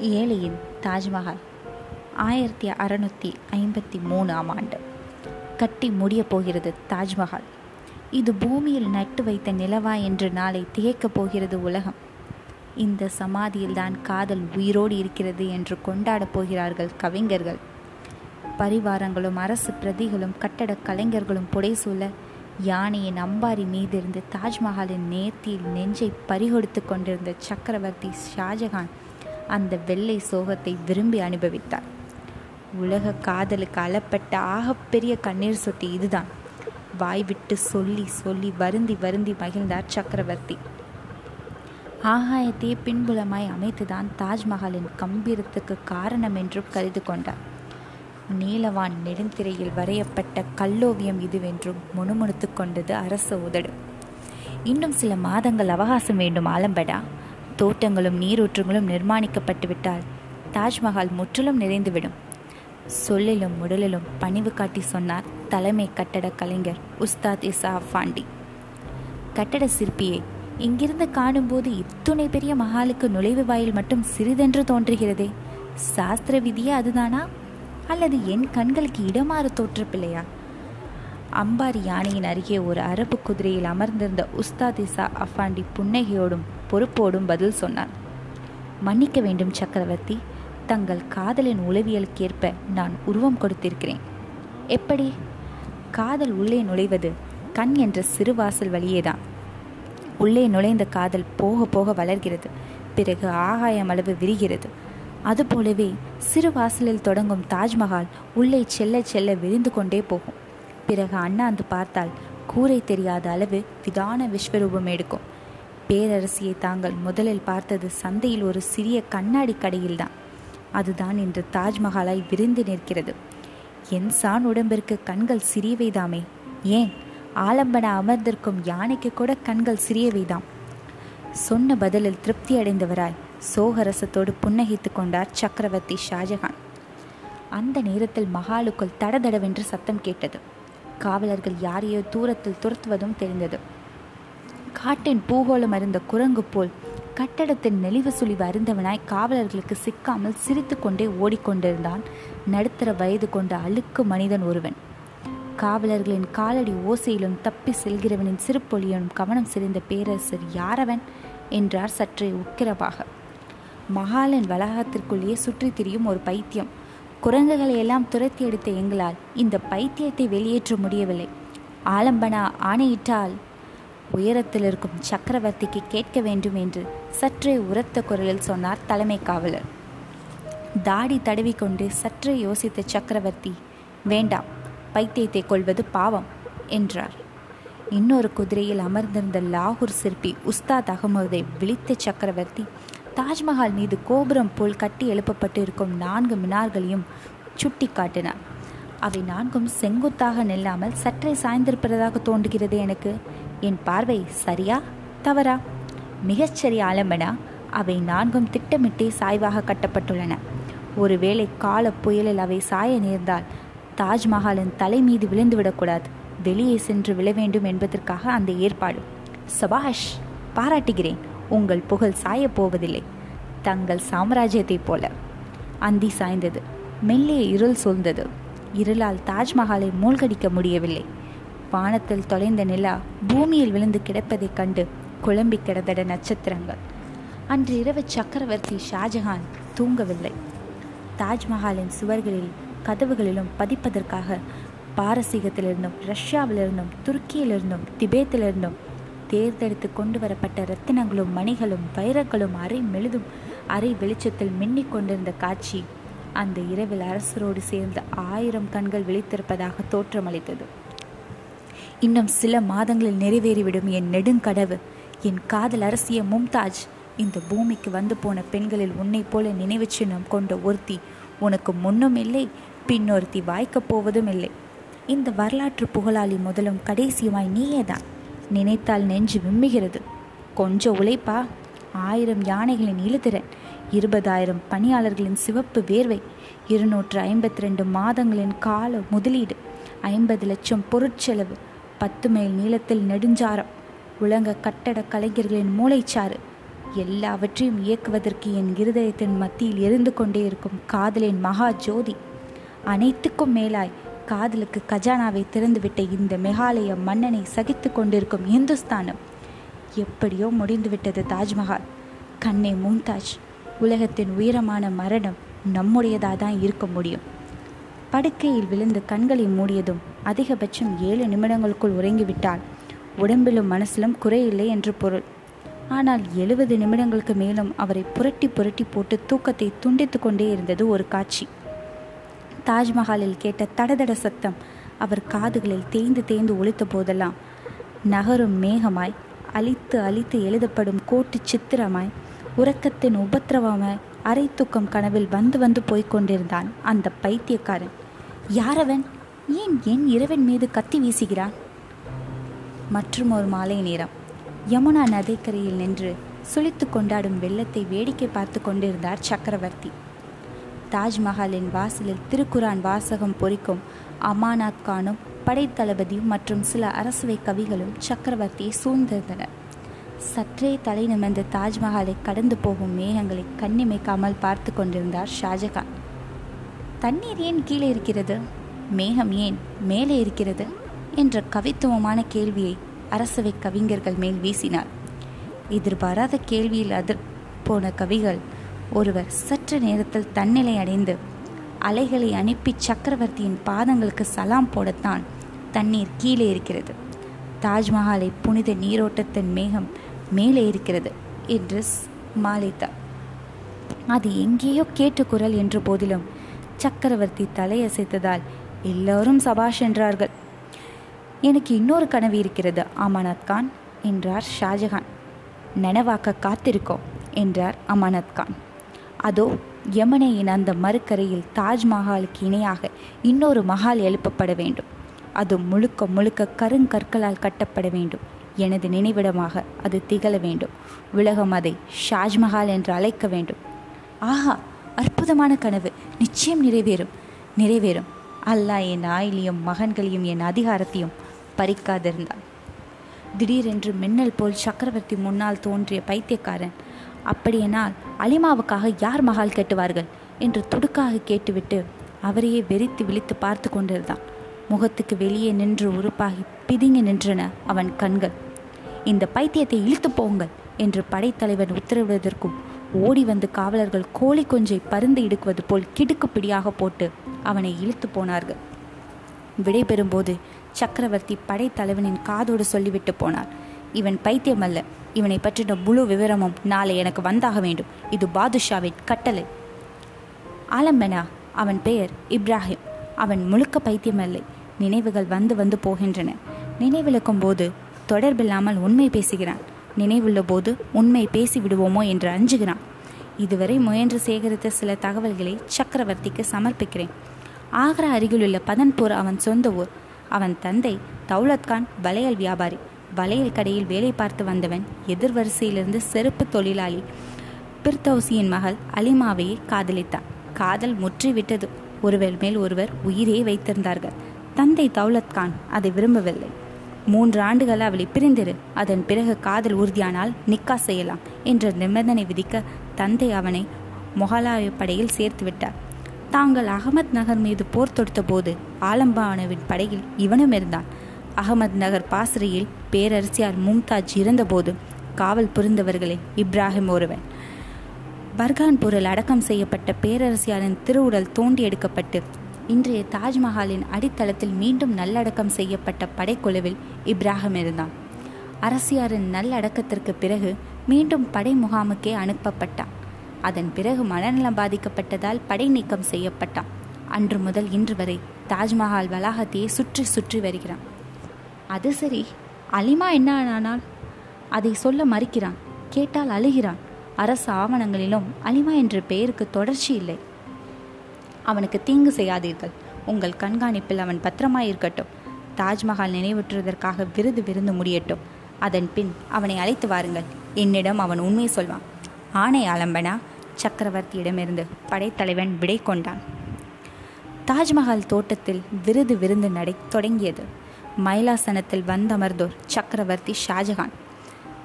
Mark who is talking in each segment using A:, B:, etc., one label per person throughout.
A: ஏழையின் தாஜ்மஹால் ஆயிரத்தி அறநூற்றி ஐம்பத்தி மூணாம் ஆண்டு. கட்டி முடியப் போகிறது தாஜ்மஹால். இது பூமியில் நட்டு வைத்த நிலவா என்று நாளை திகைக்கப் போகிறது உலகம். இந்த சமாதியில்தான் காதல் உயிரோடு இருக்கிறது என்று கொண்டாடப் போகிறார்கள் கவிஞர்கள். பரிவாரங்களும் அரசு பிரதிகளும் கட்டடக் கலைஞர்களும் புடைசூழ யானையின் அம்பாரி மீதிருந்து தாஜ்மஹாலின் நேர்த்தியில் நெஞ்சை பறிகொடுத்து கொண்டிருந்த சக்கரவர்த்தி ஷாஜகான் அந்த வெள்ளை சோகத்தை விரும்பி அனுபவித்தார். உலக காதலுக்கு அளப்பட்ட ஆகப்பெரிய கண்ணீர் சொட்டி இதுதான். வாய் விட்டு சொல்லி சொல்லி வருந்தி வருந்தி மகிழ்ந்தார் சக்கரவர்த்தி. ஆகாயத்தையே பின்புலமாய் அமைத்துதான் தாஜ்மஹாலின் கம்பீரத்துக்கு காரணம் என்றும் கருது கொண்டார். நீலவான் நெடுந்திரையில் வரையப்பட்ட கல்லோவியம் இதுவென்றும் முணுமுணுத்து கொண்டது அரச உதடு. இன்னும் சில மாதங்கள் அவகாசம் வேண்டும் ஆலம்படா. தோட்டங்களும் நீரூற்றுகளும் நிர்மாணிக்கப்பட்டுவிட்டால் தாஜ்மஹால் முற்றிலும் நிறைந்துவிடும். சொல்லிலும் உடலிலும் பணிவு காட்டி சொன்னார் தலைமை கட்டட கலைஞர் உஸ்தாத் இசா ஃபாண்டி. கட்டட சிற்பியை இங்கிருந்து காணும்போது இத்துணை பெரிய மகாலுக்கு நுழைவு வாயில் மட்டும் சிறிதென்று தோன்றுகிறதே. சாஸ்திர விதியே அதுதானா? அல்லது என் கண்களுக்கு இடமாறு தோற்றப்பில்லையா? அம்பாரி யானையின் அருகே ஒரு அரபு குதிரையில் அமர்ந்திருந்த உஸ்தாதிசா அஃபாண்டி புன்னகையோடும் பொறுப்போடும் பதில் சொன்னார். மன்னிக்க வேண்டும் சக்கரவர்த்தி. தங்கள் காதலின் உளவியலுக்கேற்ப நான் உருவம் கொடுத்திருக்கிறேன். எப்படி? காதல் உள்ளே நுழைவது கண் என்ற சிறு வாசல் வழியேதான். உள்ளே நுழைந்த காதல் போக போக வளர்கிறது. பிறகு ஆகாயம் அளவு விரிகிறது. அதுபோலவே சிறு வாசலில் தொடங்கும் தாஜ்மஹால் உள்ளே செல்ல செல்ல விரிந்து கொண்டே போகும். பிறகு அண்ணாந்து பார்த்தால் கூரை தெரியாத அளவு விதான விஸ்வரூபம் எடுக்கும். பேரரசியை தாங்கள் முதலில் பார்த்தது சந்தையில் ஒரு சிறிய கண்ணாடி கடையில்தான். அதுதான் இன்று தாஜ்மஹாலாய் விரிந்து நிற்கிறது. என் சான் உடம்பிற்கு கண்கள் சிறியவைதாமே. ஏன்? ஆலம்பன அமர்ந்திருக்கும் யானைக்கு கூட கண்கள் சிறியவைதாம். சொன்ன பதிலில் திருப்தி அடைந்தவராய் சோகரசத்தோடு புன்னகித்து கொண்டார் சக்கரவர்த்தி ஷாஜகான். அந்த நேரத்தில் மகாலுக்குள் தடதடவென்று சத்தம் கேட்டது. காவலர்கள் யாரையோ தூரத்தில் துரத்துவதும் தெரிந்தது. காட்டின் பூகோளம் அறிந்த குரங்கு போல் கட்டடத்தின் நெளிவு சுழிவு அறிந்தவனாய் காவலர்களுக்கு சிக்காமல் சிரித்து கொண்டே ஓடிக்கொண்டிருந்தான் நடுத்தர வயது கொண்ட அழுக்கு மனிதன் ஒருவன். காவலர்களின் காலடி ஓசையிலும் தப்பி செல்கிறவனின் சிறுபொலியும் கவனம் சிரிந்த பேரரசர் யாரவன்? என்றார் சற்றே உக்கிரவாக. மகாலன் வளாகத்திற்குள்ளேயே சுற்றித் திரியும் ஒரு பைத்தியம். குரங்குகளை எல்லாம் துரத்தி எடுத்த எங்களால் இந்த பைத்தியத்தை வெளியேற்ற முடியவில்லை. ஆலம்பனா ஆணையிட்டால் உயரத்தில் இருக்கும் சக்கரவர்த்திக்கு கேட்க வேண்டும் என்று சற்றே உரத்த குரலில் சொன்னார் தலைமை காவலர். தாடி தடவிக்கொண்டு சற்றே யோசித்த சக்கரவர்த்தி வேண்டாம் பைத்தியத்தை கொள்வது பாவம் என்றார். இன்னொரு குதிரையில் அமர்ந்திருந்த லாகூர் சிற்பி உஸ்தாத் அகமதை விழித்த சக்கரவர்த்தி தாஜ்மஹால் மீது கோபுரம் போல் கட்டி எழுப்பப்பட்டு இருக்கும் நான்கு மினார்களையும் சுட்டி காட்டினார் அவை நான்கும் செங்குத்தாக நில்லாமல் சற்றே சாய்ந்திருப்பதாக தோன்றுகிறது எனக்கு. என் பார்வை சரியா தவறா? மிகச்சரி ஆலம்பனா அவை நான்கும் திட்டமிட்டே சாய்வாக கட்டப்பட்டுள்ளன. ஒருவேளை கால புயலில் அவை சாய நேர்ந்தால் தாஜ்மஹாலின் தலை மீது விழுந்துவிடக்கூடாது வெளியே சென்று விழ வேண்டும் என்பதற்காக அந்த ஏற்பாடு. சபாஷ் பாராட்டுகிறேன். உங்கள் புகழ் சாயப் போவதில்லை. தங்கள் சாம்ராஜ்யத்தைப் போல. அந்தி சாய்ந்தது. மெல்லிய இருள் சூழ்ந்தது. இருளால் தாஜ்மஹாலை மூழ்கடிக்க முடியவில்லை. வானத்தில் தொலைந்த நிலா பூமியில் விழுந்து கிடப்பதைக் கண்டு குழம்பி கிடந்தட நட்சத்திரங்கள். அன்று இரவு சக்கரவர்த்தி ஷாஜஹான் தூங்கவில்லை. தாஜ்மஹாலின் சுவர்களில் கதவுகளிலும் பதிப்பதற்காக பாரசீகத்திலிருந்தும் ரஷ்யாவிலிருந்தும் துருக்கியிலிருந்தும் திபேத்திலிருந்தும் தேர்ந்தெடுத்து கொண்டு வரப்பட்ட ரத்தினங்களும் மணிகளும் வைரங்களும் அரை மெழுதும் அரை வெளிச்சத்தில் மின்னிக் கொண்டிருந்த காட்சி. அந்த இரவில் அரசரோடு சேர்ந்து ஆயிரம் கண்கள் விழித்திருப்பதாக தோற்றமளித்தது. இன்னும் சில மாதங்களில் நிறைவேறிவிடும் என் நெடுங்கடவு என் காதல் அரசிய மும்தாஜ். இந்த பூமிக்கு வந்து போன பெண்களில் உன்னை போல நினைவு சின்னம் கொண்ட ஒருத்தி உனக்கு முன்னும் இல்லை பின்னொருத்தி வாய்க்கப் போவதும் இல்லை. இந்த வரலாற்று புகழாளி முதலும் கடைசியுமாய் நீயேதான். நினைத்தால் நெஞ்சு விம்முகிறது. கொஞ்சம் உழைப்பா? ஆயிரம் யானைகளின் இழுதிறன் இருபதாயிரம் பணியாளர்களின் சிவப்பு வேர்வை இருநூற்று ஐம்பத்தி ரெண்டு மாதங்களின் கால முதலீடு ஐம்பது லட்சம் பொருட்செலவு பத்து மைல் நீளத்தில் நெடுஞ்சாரம் உலக கட்டட கலைஞர்களின் மூளைச்சாறு எல்லாவற்றையும் இயக்குவதற்கு என் இருதயத்தின் மத்தியில் எரிந்து கொண்டே இருக்கும் காதலின் மகா ஜோதி. அனைத்துக்கும் மேலாய் காதலுக்கு கஜானாவை திறந்துவிட்ட இந்த மெகாலய மன்னனை சகித்து கொண்டிருக்கும் இந்துஸ்தானம் எப்படியோ முடிந்துவிட்டது தாஜ்மஹால். கண்ணே மும்தாஜ் உலகத்தின் உயரமான மரணம் நம்முடையதாக தான் இருக்க முடியும். படுக்கையில் விழுந்து கண்களை மூடியதும் அதிகபட்சம் ஏழு நிமிடங்களுக்குள் உறங்கிவிட்டால் உடம்பிலும் மனசிலும் குறையில்லை என்று பொருள். ஆனால் எழுபது நிமிடங்களுக்கு மேலும் அவரை புரட்டி புரட்டி போட்டு தூக்கத்தை துண்டித்து கொண்டே இருந்தது ஒரு காட்சி. தாஜ்மஹாலில் கேட்ட தடதட சத்தம் அவர் காதுகளில் தேய்ந்து தேய்ந்து ஒழித்த போதெல்லாம். நகரும் மேகமாய் அழித்து அழித்து எழுதப்படும் கோட்டு சித்திரமாய் உறக்கத்தின் உபத்திரவமாய் அரை தூக்கம் கனவில் வந்து வந்து போய்க் கொண்டிருந்தான் அந்த பைத்தியக்காரன். யாரவன்? ஏன் என் இரவன் மீது கத்தி வீசுகிறான்? மற்றும் ஒரு மாலை நேரம். யமுனா நதிக்கரையில் நின்று சுழித்து கொண்டாடும் வெள்ளத்தை வேடிக்கை பார்த்து கொண்டிருந்தார் சக்கரவர்த்தி. தாஜ்மஹாலின் வாசலில் திருக்குரான் வாசகம் பொறிக்கும் அமானாத் கானும் படைத்தளபதி மற்றும் சில அரசவை கவிகளும் சக்கரவர்த்தியை சூழ்ந்திருந்தனர். சற்றே தலை நிமிர்ந்து தாஜ்மஹாலை கடந்து போகும் மேகங்களை கண்ணிமைக்காமல் பார்த்து கொண்டிருந்தார் ஷாஜகான். தண்ணீர் ஏன் கீழே இருக்கிறது? மேகம் ஏன் மேலே இருக்கிறது? என்ற கவித்துவமான கேள்வியை அரசவை கவிஞர்கள் மேல் வீசினார். எதிர்பாராத கேள்வியில் அதிர் போன கவிகள் ஒருவர் சற்று நேரத்தில் தன்னிலை அடைந்து அலைகளை அனுப்பி சக்கரவர்த்தியின் பாதங்களுக்கு சலாம் போடத்தான் தண்ணீர் கீழே இருக்கிறது. தாஜ்மஹாலை புனித நீரோட்டத்தின் மேகம் மேலே இருக்கிறது என்று மாலைத்தார் அது எங்கேயோ கேட்டு குரல் என்ற போதிலும் சக்கரவர்த்தி தலையசைத்ததால் எல்லோரும் சபாஷ் என்றார்கள். எனக்கு இன்னொரு கனவு இருக்கிறது அமானத் கான் என்றார் ஷாஜஹான் நனவாக்க காத்திருக்கோம் என்றார் அமானத் கான். அதோ யமுனையின் அந்த மறுக்கரையில் தாஜ்மஹாலுக்கு இணையாக இன்னொரு மஹால் எழுப்பப்பட வேண்டும். அது முழுக்க முழுக்க கருங்கற்களால் கட்டப்பட வேண்டும். எனது நினைவிடமாக அது திகழ வேண்டும். உலகம் அதை ஷாஜ்மஹால் என்று அழைக்க வேண்டும். ஆஹா அற்புதமான கனவு. நிச்சயம் நிறைவேறும். நிறைவேறும். அல்லாஹ் என் ஆயிலையும் மகன்களையும் என் அதிகாரத்தையும் பறிக்காதிருந்தான். திடீரென்று மின்னல் போல் சக்கரவர்த்தி முன்னால் தோன்றிய பைத்தியக்காரன் அப்படியெனால் அலிமாவுக்காக யார் மகால் கட்டுவார்கள்? என்று துடுக்காக கேட்டுவிட்டு அவரையே வெறித்து விழித்து பார்த்து கொண்டிருந்தான். முகத்துக்கு வெளியே நின்று உறுப்பாகி பிதுங்கி நின்றன அவன் கண்கள். இந்த பைத்தியத்தை இழுத்து போங்கள் என்று படைத்தலைவன் உத்தரவிடுவதற்கும் ஓடி வந்து காவலர்கள் கோழி கொஞ்சை பருந்து இடுக்குவது போல் கிடுக்கு பிடியாக போட்டு அவனை இழுத்து போனார்கள். விடைபெறும்போது சக்கரவர்த்தி படைத்தலைவனின் காதோடு சொல்லிவிட்டு போனார். இவன் பைத்தியம் அல்ல இவனை பற்றின முழு விவரமும் நாளை எனக்கு வந்தாக வேண்டும். இது பாதுஷாவின் கட்டளை. ஆலம்பனா அவன் பெயர் இப்ராஹிம். அவன் முழுக்க பைத்தியம் நினைவுகள் வந்து வந்து போகின்றன. நினைவிழக்கும் போது தொடர்பில்லாமல் உண்மை பேசுகிறான். நினைவுள்ள போது உண்மை பேசி விடுவோமோ என்று அஞ்சுகிறான். இதுவரை முயன்று சேகரித்த சில தகவல்களை சக்கரவர்த்திக்கு சமர்ப்பிக்கிறேன். ஆக்ரா அருகிலுள்ள பதன்பூர் அவன் சொந்த ஊர். அவன் தந்தை தௌலத்கான் வளையல் வியாபாரி. வளையல் கடையில் வேலை பார்த்து வந்தவன் எதிர்வரிசையிலிருந்து செருப்பு தொழிலாளி பிர்தௌசியின் மகள் அலிமாவையே காதலித்தான் காதல் முற்றிவிட்டது. ஒருவர் மேல் ஒருவர் உயிரே வைத்திருந்தார்கள். தந்தை தௌலத் கான் அதை விரும்பவில்லை. மூன்று ஆண்டுகள் அவளை பிரிந்திரு. அதன் பிறகு காதல் உறுதியானால் நிக்கா செய்யலாம் என்ற நிபந்தனை விதிக்க தந்தை அவனை மொகலாய படையில் சேர்த்து விட்டார். தாங்கள் அகமத் நகர் மீது போர் தொடுத்த போது ஆலம்பானவின் படையில் இவனும் இருந்தான். அகமத் நகர் பாசறையில் பேரரசியார் மும்தாஜ் இருந்தபோது காவல் புரிந்தவர்களே இப்ராஹிம் ஒருவன். பர்கான்பூரில் அடக்கம் செய்யப்பட்ட பேரரசியாரின் திருவுடல் தோண்டி எடுக்கப்பட்டு இன்றைய தாஜ்மஹாலின் அடித்தளத்தில் மீண்டும் நல்லடக்கம் செய்யப்பட்ட படைக்குழுவில் இப்ராஹிம் இருந்தான். அரசியாரின் நல்லடக்கத்திற்கு பிறகு மீண்டும் படை முகாமுக்கே அனுப்பப்பட்டான். அதன் பிறகு மனநலம் பாதிக்கப்பட்டதால் படை நீக்கம் செய்யப்பட்டான். அன்று முதல் இன்று வரை தாஜ்மஹால் வளாகத்தையே சுற்றி சுற்றி வருகிறான். அது சரி. அலிமா என்ன ஆனானால் அதை சொல்ல மறுக்கிறான். கேட்டால் அழுகிறான். அரசு ஆவணங்களிலும் அலிமா என்ற பெயருக்கு தொடர்ச்சி இல்லை. அவனுக்கு தீங்கு செய்யாதீர்கள். உங்கள் கண்காணிப்பில் அவன் பத்திரமாயிருக்கட்டும். தாஜ்மஹால் நினைவுற்றுவதற்காக விருது விருந்து முடியட்டும். அதன் பின் அவனை அழைத்து வாருங்கள். என்னிடம் அவன் உண்மை சொல்வான். ஆணை ஆலம்பனா சக்கரவர்த்தியிடமிருந்து படைத்தலைவன் விடை கொண்டான். தாஜ்மஹால் தோட்டத்தில் விருது விருந்து நடை தொடங்கியது. மயிலாசனத்தில் வந்தமர்ந்தோர் சக்கரவர்த்தி ஷாஜஹான்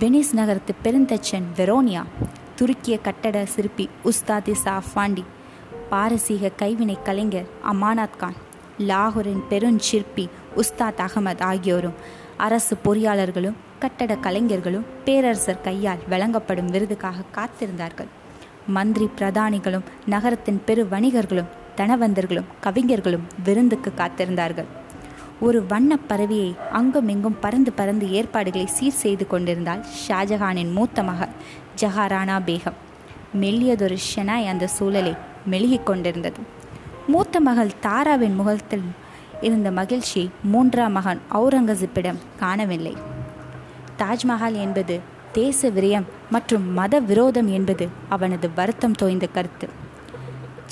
A: வெனிஸ் நகரத்து பெருந்தச்சன் வெரோனியா துருக்கிய கட்டட சிற்பி உஸ்தாதி சாஃபாண்டி பாரசீக கைவினை கலைஞர் அமானாத் கான் லாகூரின் பெருஞ்சிற்பி உஸ்தாத் அகமது ஆகியோரும் அரசு பொறியாளர்களும் கட்டட கலைஞர்களும் பேரரசர் கையால் வழங்கப்படும் விருதுக்காக காத்திருந்தார்கள். மந்திரி பிரதானிகளும் நகரத்தின் பெரு வணிகர்களும் தனவந்தர்களும் கவிஞர்களும் விருந்துக்கு காத்திருந்தார்கள். ஒரு வண்ணப் பறவையை அங்குமிங்கும் பறந்து பறந்து ஏற்பாடுகளை சீர் செய்து கொண்டிருந்தால் ஷாஜஹானின் மூத்த மகள் ஜஹாரானா பேகம். மெல்லியதொரு ஷெனாய் அந்த சூழலை மெழுகிக் கொண்டிருந்தது. மூத்த மகள் தாராவின் முகத்தில் இருந்த மகிழ்ச்சி மூன்றாம் மகன் அவுரங்கசீப்பிடம் காணவில்லை. தாஜ்மஹால் என்பது தேச விரயம் மற்றும் மத விரோதம் என்பது அவனது வருத்தம் தோய்ந்த கருத்து.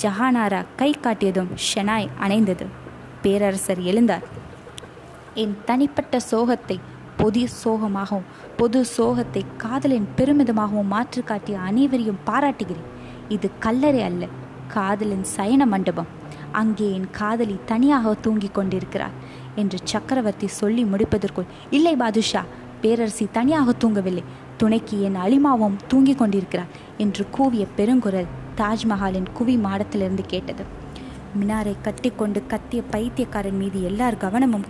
A: ஜஹானாரா கை காட்டியதும் ஷெனாய் அணைந்தது. பேரரசர் எழுந்தார். என் தனிப்பட்ட சோகத்தை பொது சோகமாகவும் பொது சோகத்தை காதலின் பெருமிதமாகவும் மாற்று காட்டிய அனைவரையும் பாராட்டுகிறேன். இது கல்லறை அல்ல காதலின் சயன மண்டபம். அங்கே என் காதலி தனியாக தூங்கிக் கொண்டிருக்கிறார் என்று சக்கரவர்த்தி சொல்லி முடிப்பதற்குள் இல்லை பாதுஷா பேரரசி தனியாக தூங்கவில்லை. துணைக்கு என் அலிமாவும் தூங்கிக் கொண்டிருக்கிறார் என்று கூவிய பெருங்குரல் தாஜ்மஹாலின் குவி மாடத்திலிருந்து கேட்டது. மினாரை கட்டிக்கொண்டு கத்திய பைத்தியக்காரன் மீது எல்லார் கவனமும்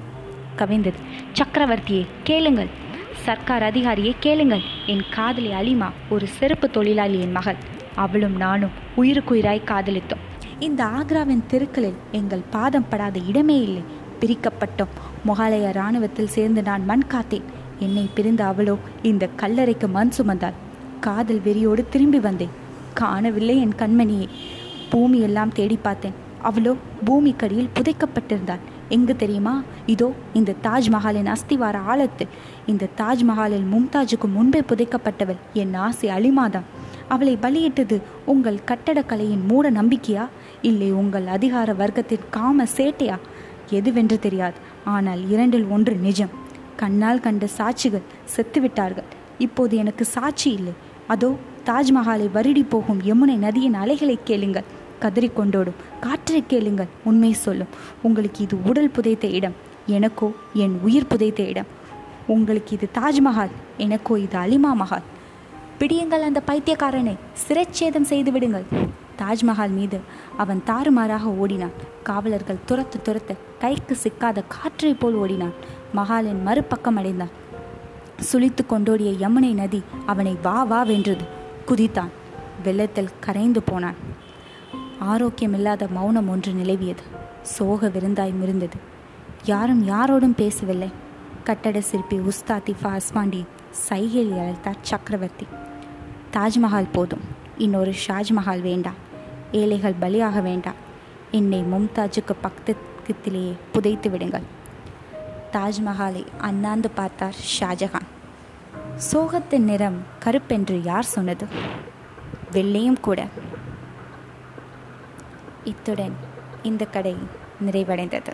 A: கவிழ்ந்தது. சக்கரவர்த்தியே கேளுங்கள். சர்க்கார் அதிகாரியே கேளுங்கள். என் காதலி அலிமா ஒரு செருப்பு தொழிலாளியின் மகள். அவளும் நானும் உயிருக்குயிராய் காதலித்தோம். இந்த ஆக்ராவின் தெருக்களில் எங்கள் பாதம் படாத இடமே இல்லை. பிரிக்கப்பட்டோம். மொகாலய இராணுவத்தில் சேர்ந்து நான் மண் காத்தேன். என்னை பிரிந்த அவளோ இந்த கல்லறைக்கு மண் சுமந்தாள். காதல் வெறியோடு திரும்பி வந்தேன். காணவில்லை என் கண்மணியை. பூமியெல்லாம் தேடி பார்த்தேன். அவளோ பூமிக்கடியில் புதைக்கப்பட்டிருந்தாள். எங்கே தெரியுமா? இதோ இந்த தாஜ்மஹாலின் அஸ்திவார ஆழத்து. இந்த தாஜ்மஹாலில் மும்தாஜுக்கு முன்பே புதைக்கப்பட்டவள் என் ஆசை அலிமாதான் அவளை பலியிட்டது உங்கள் கட்டடக்கலையின் மூட நம்பிக்கையா? இல்லை உங்கள் அதிகார வர்க்கத்தின் காம சேட்டையா? எதுவென்று தெரியாது. ஆனால் இரண்டில் ஒன்று நிஜம். கண்ணால் கண்ட சாட்சிகள் செத்துவிட்டார்கள். இப்போது எனக்கு சாட்சி இல்லை. அதோ தாஜ்மஹாலை வருடி போகும் யமுனை நதியின் அலைகளை கேளுங்கள். கதறி கொண்டோடும் காற்றை கேளுங்கள் உண்மை சொல்லும். உங்களுக்கு இது உடல் புதைத்த இடம். எனக்கோ என் உயிர் புதைத்த இடம். உங்களுக்கு இது தாஜ்மஹால். எனக்கோ இது அலிமா மஹால். பிடியுங்கள் அந்த பைத்தியக்காரனை. சிறைச்சேதம் செய்து விடுங்கள். தாஜ்மஹால் மீது அவன் தாறுமாறாக ஓடினான். காவலர்கள் துரத்து துரத்த கைக்கு சிக்காத காற்றை போல் ஓடினான். மகாலின் மறுபக்கம் அடைந்தான். சுழித்து கொண்டோடிய யமுனை நதி அவனை வா வா வென்றது. குதித்தான். வெள்ளத்தில் கரைந்து போனான். ஆரோக்கியமில்லாத மௌனம் ஒன்று நிலவியது. சோக விருந்தாய் மிருந்தது. யாரும் யாரோடும் பேசவில்லை. கட்டட சிற்பி உஸ்தாதி அஸ்வாண்டி சைகையில் அழைத்தார் சக்கரவர்த்தி. தாஜ்மஹால் போதும். இன்னொரு ஷாஜ்மஹால் வேண்டாம். ஏழைகள் பலியாக வேண்டாம். என்னை மும்தாஜுக்கு பக்கத்திலேயே புதைத்து விடுங்கள். தாஜ்மஹாலை அண்ணாந்து பார்த்தார் ஷாஜஹான் சோகத்தின் நிறம் கருப்பென்று யார் சொன்னது? வெள்ளையும் கூட. இத்துடன் இந்த கடை நிறைவடைந்தது.